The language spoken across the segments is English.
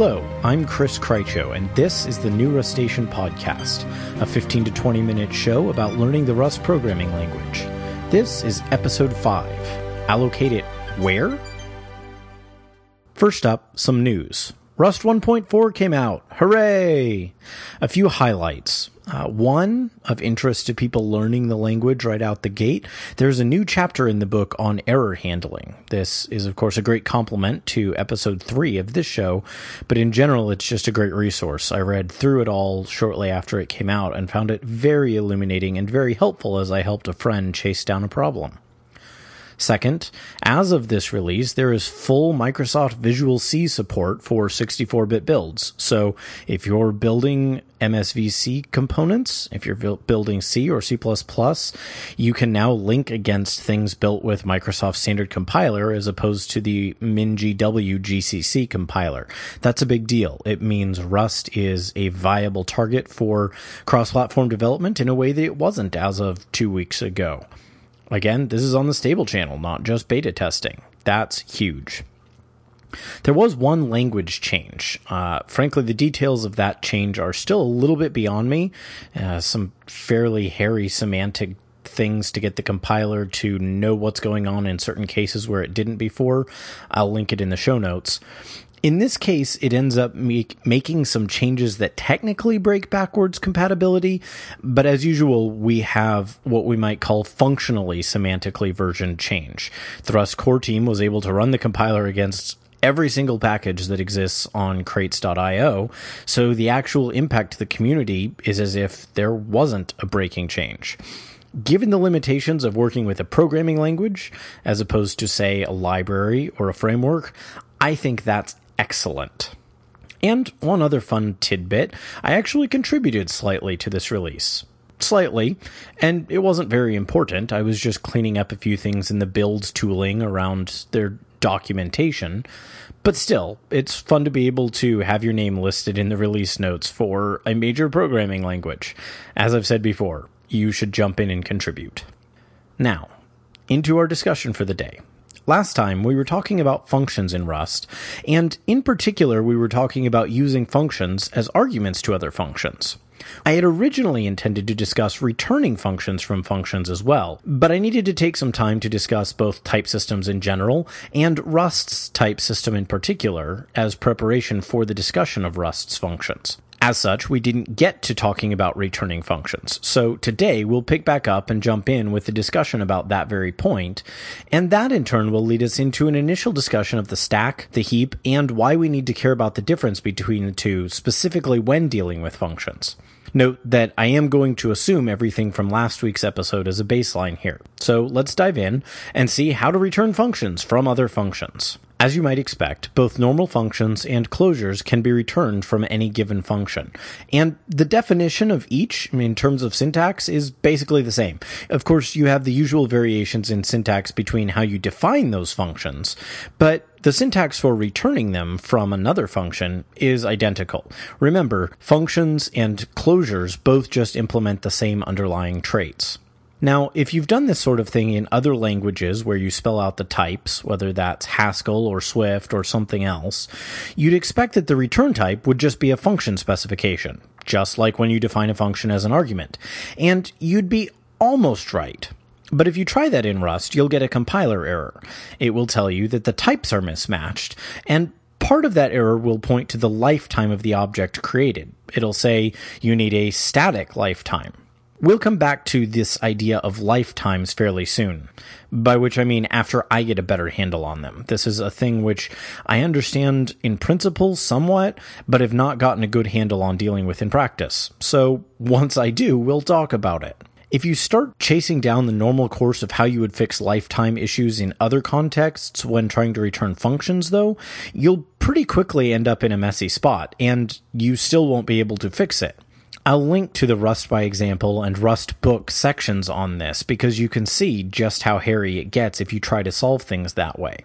Hello, I'm Chris Krycho, and this is the New Rustacean Podcast, a 15 to 20 minute show about learning the Rust programming language. This is episode 5. Allocate it where? First up, some news. Rust 1.4 came out. Hooray! A few highlights. Uh, one of interest to people learning the language right out the gate. There's a new chapter in the book on error handling. This is, of course, a great complement to episode three of this show, but in general, it's just a great resource. I read through it all shortly after it came out and found it very illuminating and very helpful as I helped a friend chase down a problem. Second, as of this release, there is full Microsoft Visual C support for 64 bit builds. So if you're building MSVC components, if you're building C or C, you can now link against things built with Microsoft Standard Compiler as opposed to the MinGW GCC compiler. That's a big deal. It means Rust is a viable target for cross platform development in a way that it wasn't as of two weeks ago. Again, this is on the stable channel, not just beta testing. That's huge. There was one language change. Uh, frankly, the details of that change are still a little bit beyond me. Uh, some fairly hairy semantic things to get the compiler to know what's going on in certain cases where it didn't before. I'll link it in the show notes in this case, it ends up make, making some changes that technically break backwards compatibility, but as usual, we have what we might call functionally semantically version change. Thrust core team was able to run the compiler against every single package that exists on crates.io, so the actual impact to the community is as if there wasn't a breaking change. Given the limitations of working with a programming language, as opposed to, say, a library or a framework, I think that's excellent. And one other fun tidbit I actually contributed slightly to this release. Slightly, and it wasn't very important. I was just cleaning up a few things in the build tooling around their documentation. But still, it's fun to be able to have your name listed in the release notes for a major programming language. As I've said before, you should jump in and contribute. Now, into our discussion for the day. Last time we were talking about functions in Rust, and in particular we were talking about using functions as arguments to other functions. I had originally intended to discuss returning functions from functions as well, but I needed to take some time to discuss both type systems in general and Rust's type system in particular as preparation for the discussion of Rust's functions. As such, we didn't get to talking about returning functions. So today we'll pick back up and jump in with the discussion about that very point, and that in turn will lead us into an initial discussion of the stack, the heap, and why we need to care about the difference between the two, specifically when dealing with functions. Note that I am going to assume everything from last week's episode as a baseline here. So let's dive in and see how to return functions from other functions. As you might expect, both normal functions and closures can be returned from any given function. And the definition of each in terms of syntax is basically the same. Of course, you have the usual variations in syntax between how you define those functions, but the syntax for returning them from another function is identical. Remember, functions and closures both just implement the same underlying traits. Now, if you've done this sort of thing in other languages where you spell out the types, whether that's Haskell or Swift or something else, you'd expect that the return type would just be a function specification, just like when you define a function as an argument. And you'd be almost right. But if you try that in Rust, you'll get a compiler error. It will tell you that the types are mismatched, and part of that error will point to the lifetime of the object created. It'll say you need a static lifetime We'll come back to this idea of lifetimes fairly soon, by which I mean after I get a better handle on them. This is a thing which I understand in principle somewhat, but have not gotten a good handle on dealing with in practice. So once I do, we'll talk about it. If you start chasing down the normal course of how you would fix lifetime issues in other contexts when trying to return functions, though, you'll pretty quickly end up in a messy spot, and you still won't be able to fix it. I'll link to the Rust by example and Rust book sections on this because you can see just how hairy it gets if you try to solve things that way.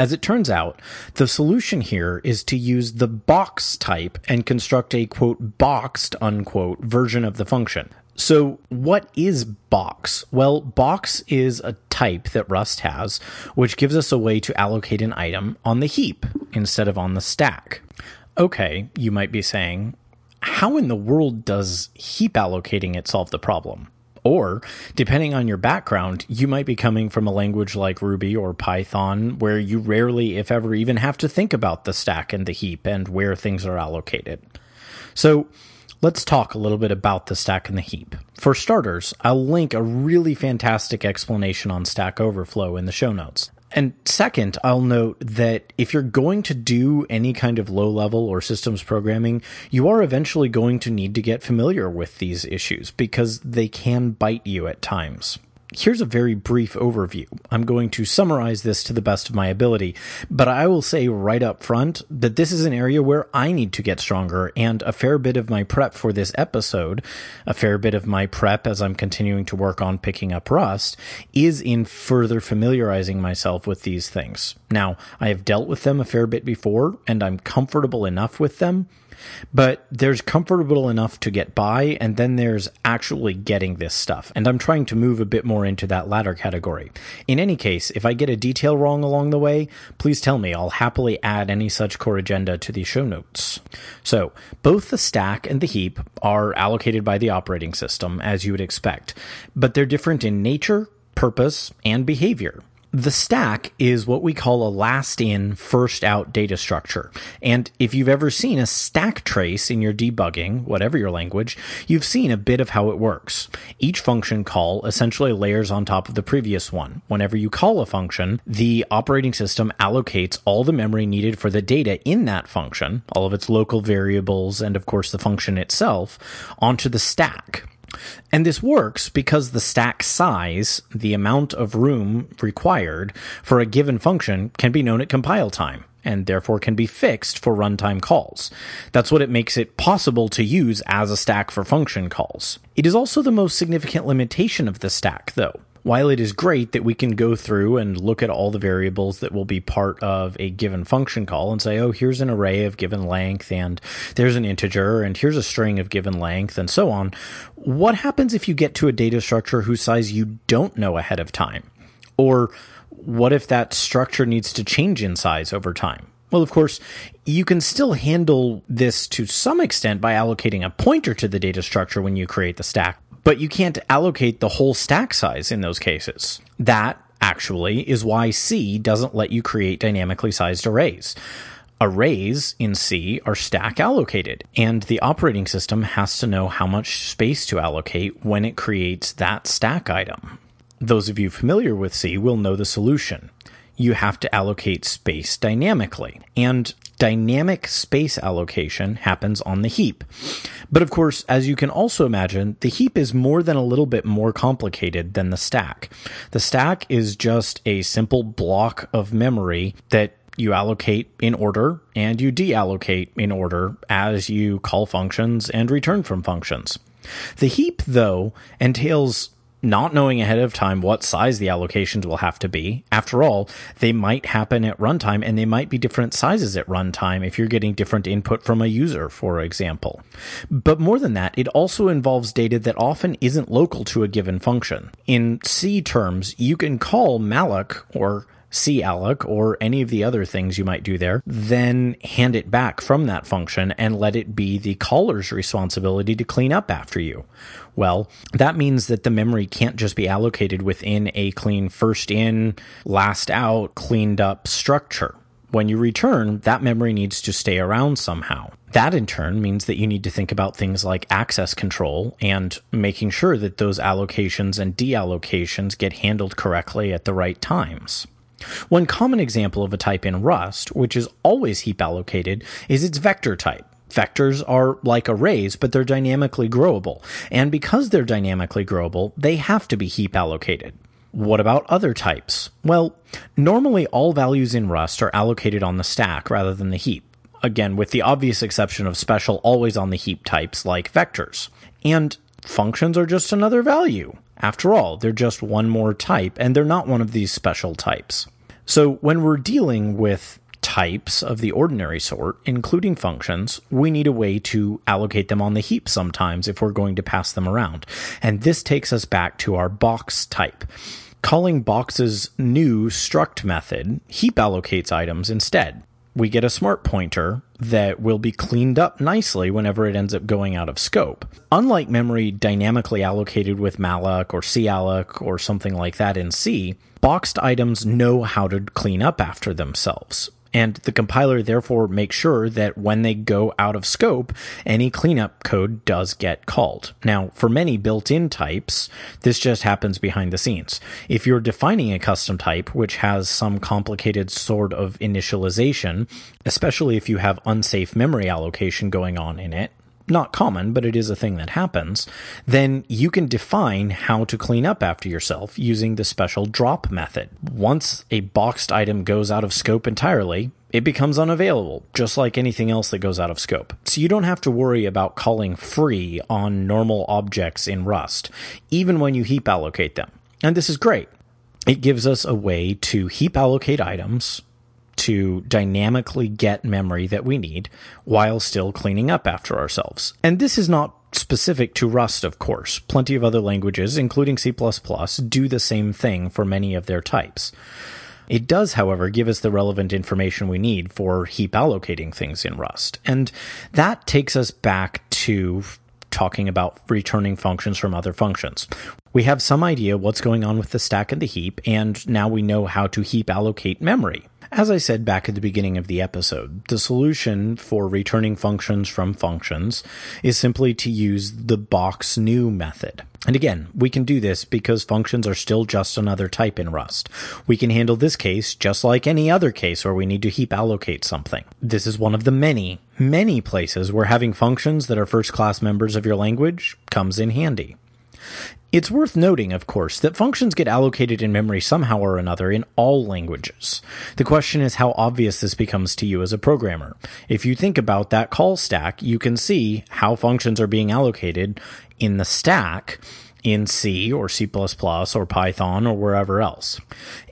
As it turns out, the solution here is to use the box type and construct a quote boxed unquote version of the function. So what is box? Well, box is a type that Rust has, which gives us a way to allocate an item on the heap instead of on the stack. Okay, you might be saying, how in the world does heap allocating it solve the problem? Or, depending on your background, you might be coming from a language like Ruby or Python where you rarely, if ever, even have to think about the stack and the heap and where things are allocated. So, let's talk a little bit about the stack and the heap. For starters, I'll link a really fantastic explanation on Stack Overflow in the show notes. And second, I'll note that if you're going to do any kind of low level or systems programming, you are eventually going to need to get familiar with these issues because they can bite you at times here's a very brief overview. I'm going to summarize this to the best of my ability, but I will say right up front that this is an area where I need to get stronger and a fair bit of my prep for this episode, a fair bit of my prep as I'm continuing to work on picking up Rust is in further familiarizing myself with these things. Now, I have dealt with them a fair bit before and I'm comfortable enough with them but there's comfortable enough to get by, and then there's actually getting this stuff. And I'm trying to move a bit more into that latter category. In any case, if I get a detail wrong along the way, please tell me. I'll happily add any such corrigenda to the show notes. So, both the stack and the heap are allocated by the operating system, as you would expect, but they're different in nature, purpose, and behavior. The stack is what we call a last in, first out data structure. And if you've ever seen a stack trace in your debugging, whatever your language, you've seen a bit of how it works. Each function call essentially layers on top of the previous one. Whenever you call a function, the operating system allocates all the memory needed for the data in that function, all of its local variables, and of course the function itself, onto the stack. And this works because the stack size, the amount of room required for a given function, can be known at compile time and therefore can be fixed for runtime calls. That's what it makes it possible to use as a stack for function calls. It is also the most significant limitation of the stack, though while it is great that we can go through and look at all the variables that will be part of a given function call and say, oh, here's an array of given length and there's an integer and here's a string of given length and so on. What happens if you get to a data structure whose size you don't know ahead of time? Or what if that structure needs to change in size over time? Well, of course, you can still handle this to some extent by allocating a pointer to the data structure when you create the stack but you can't allocate the whole stack size in those cases. That actually is why C doesn't let you create dynamically sized arrays. Arrays in C are stack allocated, and the operating system has to know how much space to allocate when it creates that stack item. Those of you familiar with C will know the solution. You have to allocate space dynamically, and dynamic space allocation happens on the heap. But of course, as you can also imagine, the heap is more than a little bit more complicated than the stack. The stack is just a simple block of memory that you allocate in order and you deallocate in order as you call functions and return from functions. The heap, though, entails not knowing ahead of time what size the allocations will have to be. After all, they might happen at runtime and they might be different sizes at runtime if you're getting different input from a user, for example. But more than that, it also involves data that often isn't local to a given function. In C terms, you can call malloc or calloc or any of the other things you might do there, then hand it back from that function and let it be the caller's responsibility to clean up after you. Well, that means that the memory can't just be allocated within a clean first in, last out, cleaned up structure. When you return, that memory needs to stay around somehow. That in turn means that you need to think about things like access control and making sure that those allocations and deallocations get handled correctly at the right times. One common example of a type in Rust, which is always heap allocated, is its vector type. Vectors are like arrays, but they're dynamically growable. And because they're dynamically growable, they have to be heap allocated. What about other types? Well, normally all values in Rust are allocated on the stack rather than the heap. Again, with the obvious exception of special always on the heap types like vectors. And functions are just another value. After all, they're just one more type, and they're not one of these special types. So when we're dealing with types of the ordinary sort, including functions, we need a way to allocate them on the heap sometimes if we're going to pass them around. And this takes us back to our box type. Calling box's new struct method heap allocates items instead. We get a smart pointer that will be cleaned up nicely whenever it ends up going out of scope. Unlike memory dynamically allocated with malloc or calloc or something like that in C, boxed items know how to clean up after themselves. And the compiler therefore makes sure that when they go out of scope, any cleanup code does get called. Now, for many built-in types, this just happens behind the scenes. If you're defining a custom type, which has some complicated sort of initialization, especially if you have unsafe memory allocation going on in it, not common, but it is a thing that happens, then you can define how to clean up after yourself using the special drop method. Once a boxed item goes out of scope entirely, it becomes unavailable, just like anything else that goes out of scope. So you don't have to worry about calling free on normal objects in Rust, even when you heap allocate them. And this is great. It gives us a way to heap allocate items to dynamically get memory that we need while still cleaning up after ourselves. And this is not specific to Rust, of course. Plenty of other languages, including C++, do the same thing for many of their types. It does, however, give us the relevant information we need for heap allocating things in Rust. And that takes us back to talking about returning functions from other functions. We have some idea what's going on with the stack and the heap, and now we know how to heap allocate memory. As I said back at the beginning of the episode, the solution for returning functions from functions is simply to use the box new method. And again, we can do this because functions are still just another type in Rust. We can handle this case just like any other case where we need to heap allocate something. This is one of the many, many places where having functions that are first class members of your language comes in handy. It's worth noting, of course, that functions get allocated in memory somehow or another in all languages. The question is how obvious this becomes to you as a programmer. If you think about that call stack, you can see how functions are being allocated in the stack in C or C++ or Python or wherever else.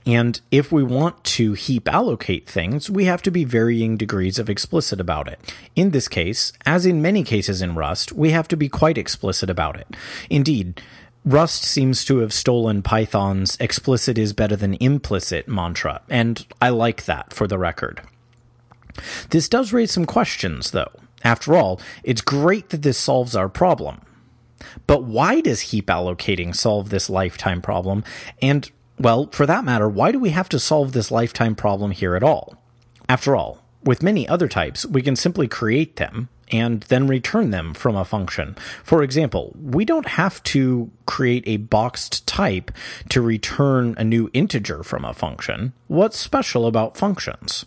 And if we want to heap allocate things, we have to be varying degrees of explicit about it. In this case, as in many cases in Rust, we have to be quite explicit about it. Indeed, Rust seems to have stolen Python's explicit is better than implicit mantra, and I like that for the record. This does raise some questions, though. After all, it's great that this solves our problem. But why does heap allocating solve this lifetime problem? And, well, for that matter, why do we have to solve this lifetime problem here at all? After all, with many other types, we can simply create them and then return them from a function. For example, we don't have to create a boxed type to return a new integer from a function. What's special about functions?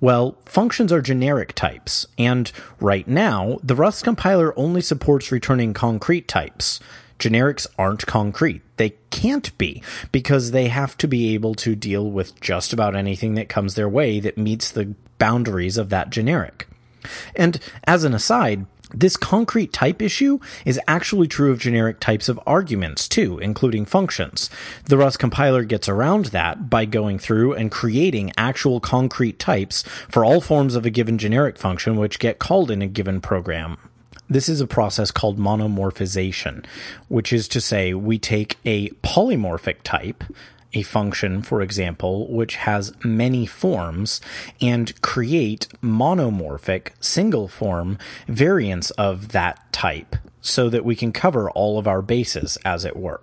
Well, functions are generic types, and right now, the Rust compiler only supports returning concrete types. Generics aren't concrete. They can't be, because they have to be able to deal with just about anything that comes their way that meets the boundaries of that generic. And as an aside, this concrete type issue is actually true of generic types of arguments too, including functions. The Rust compiler gets around that by going through and creating actual concrete types for all forms of a given generic function which get called in a given program. This is a process called monomorphization, which is to say we take a polymorphic type, a function, for example, which has many forms and create monomorphic single form variants of that type so that we can cover all of our bases, as it were.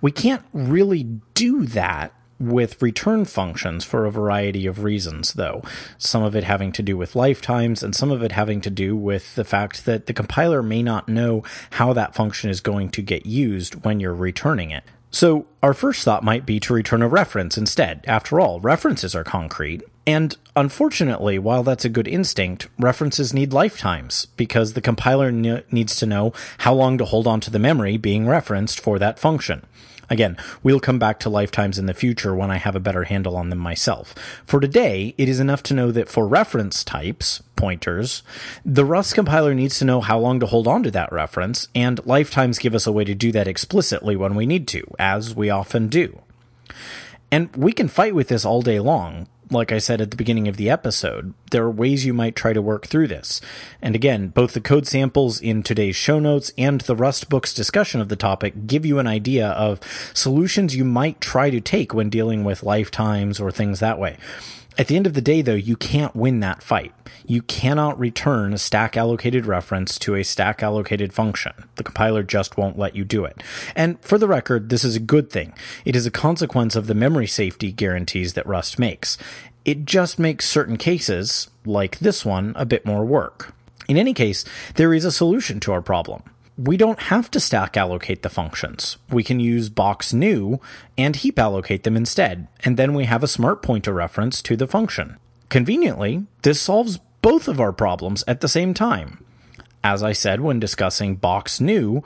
We can't really do that with return functions for a variety of reasons, though. Some of it having to do with lifetimes, and some of it having to do with the fact that the compiler may not know how that function is going to get used when you're returning it. So our first thought might be to return a reference instead. After all, references are concrete. And unfortunately, while that's a good instinct, references need lifetimes because the compiler ne- needs to know how long to hold on to the memory being referenced for that function. Again, we'll come back to lifetimes in the future when I have a better handle on them myself. For today, it is enough to know that for reference types, pointers, the Rust compiler needs to know how long to hold on to that reference, and lifetimes give us a way to do that explicitly when we need to, as we often do. And we can fight with this all day long, like I said at the beginning of the episode, there are ways you might try to work through this. And again, both the code samples in today's show notes and the Rust book's discussion of the topic give you an idea of solutions you might try to take when dealing with lifetimes or things that way. At the end of the day, though, you can't win that fight. You cannot return a stack allocated reference to a stack allocated function. The compiler just won't let you do it. And for the record, this is a good thing. It is a consequence of the memory safety guarantees that Rust makes. It just makes certain cases, like this one, a bit more work. In any case, there is a solution to our problem we don't have to stack allocate the functions. We can use box new and heap allocate them instead, and then we have a smart pointer reference to the function. Conveniently, this solves both of our problems at the same time. As I said when discussing box new,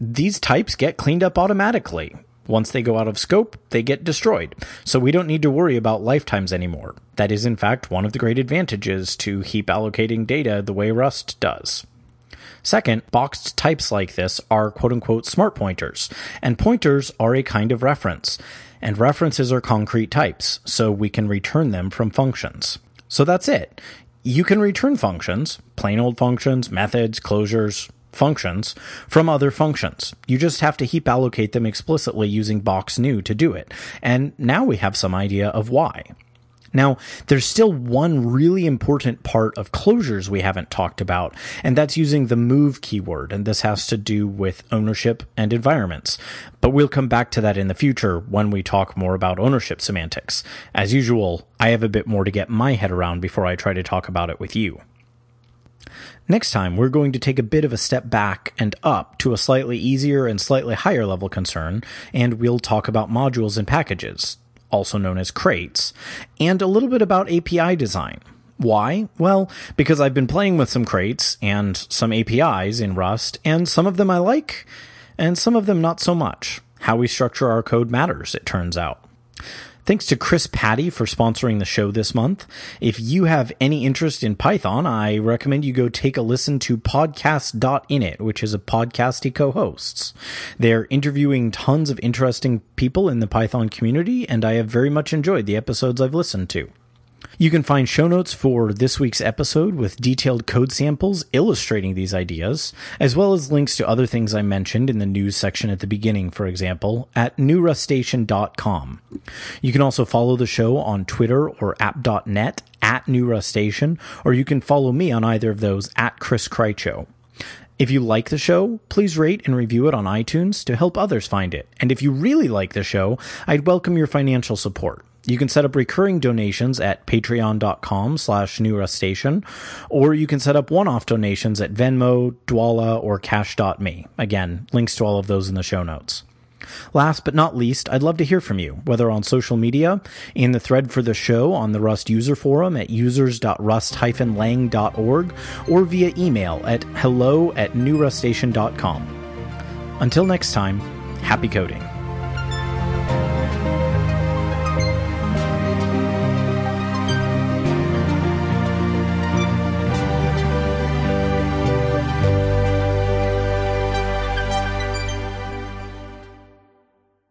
these types get cleaned up automatically. Once they go out of scope, they get destroyed. So we don't need to worry about lifetimes anymore. That is, in fact, one of the great advantages to heap allocating data the way Rust does. Second, boxed types like this are quote unquote smart pointers, and pointers are a kind of reference, and references are concrete types, so we can return them from functions. So that's it. You can return functions, plain old functions, methods, closures, functions from other functions. You just have to heap allocate them explicitly using box new to do it. And now we have some idea of why. Now, there's still one really important part of closures we haven't talked about, and that's using the move keyword, and this has to do with ownership and environments. But we'll come back to that in the future when we talk more about ownership semantics. As usual, I have a bit more to get my head around before I try to talk about it with you. Next time, we're going to take a bit of a step back and up to a slightly easier and slightly higher level concern, and we'll talk about modules and packages also known as crates, and a little bit about API design. Why? Well, because I've been playing with some crates and some APIs in Rust, and some of them I like, and some of them not so much. How we structure our code matters, it turns out. Thanks to Chris Patti for sponsoring the show this month. If you have any interest in Python, I recommend you go take a listen to podcast.init, which is a podcast he co-hosts. They're interviewing tons of interesting people in the Python community, and I have very much enjoyed the episodes I've listened to. You can find show notes for this week's episode with detailed code samples illustrating these ideas, as well as links to other things I mentioned in the news section at the beginning, for example, at newrustacean.com. You can also follow the show on Twitter or app.net at newrustacean, or you can follow me on either of those at Chris Krycho. If you like the show, please rate and review it on iTunes to help others find it. And if you really like the show, I'd welcome your financial support. You can set up recurring donations at patreon.com slash newrustacean, or you can set up one-off donations at Venmo, Dwolla, or cash.me. Again, links to all of those in the show notes. Last but not least, I'd love to hear from you, whether on social media, in the thread for the show on the Rust user forum at users.rust-lang.org, or via email at hello at newrustacean.com. Until next time, happy coding.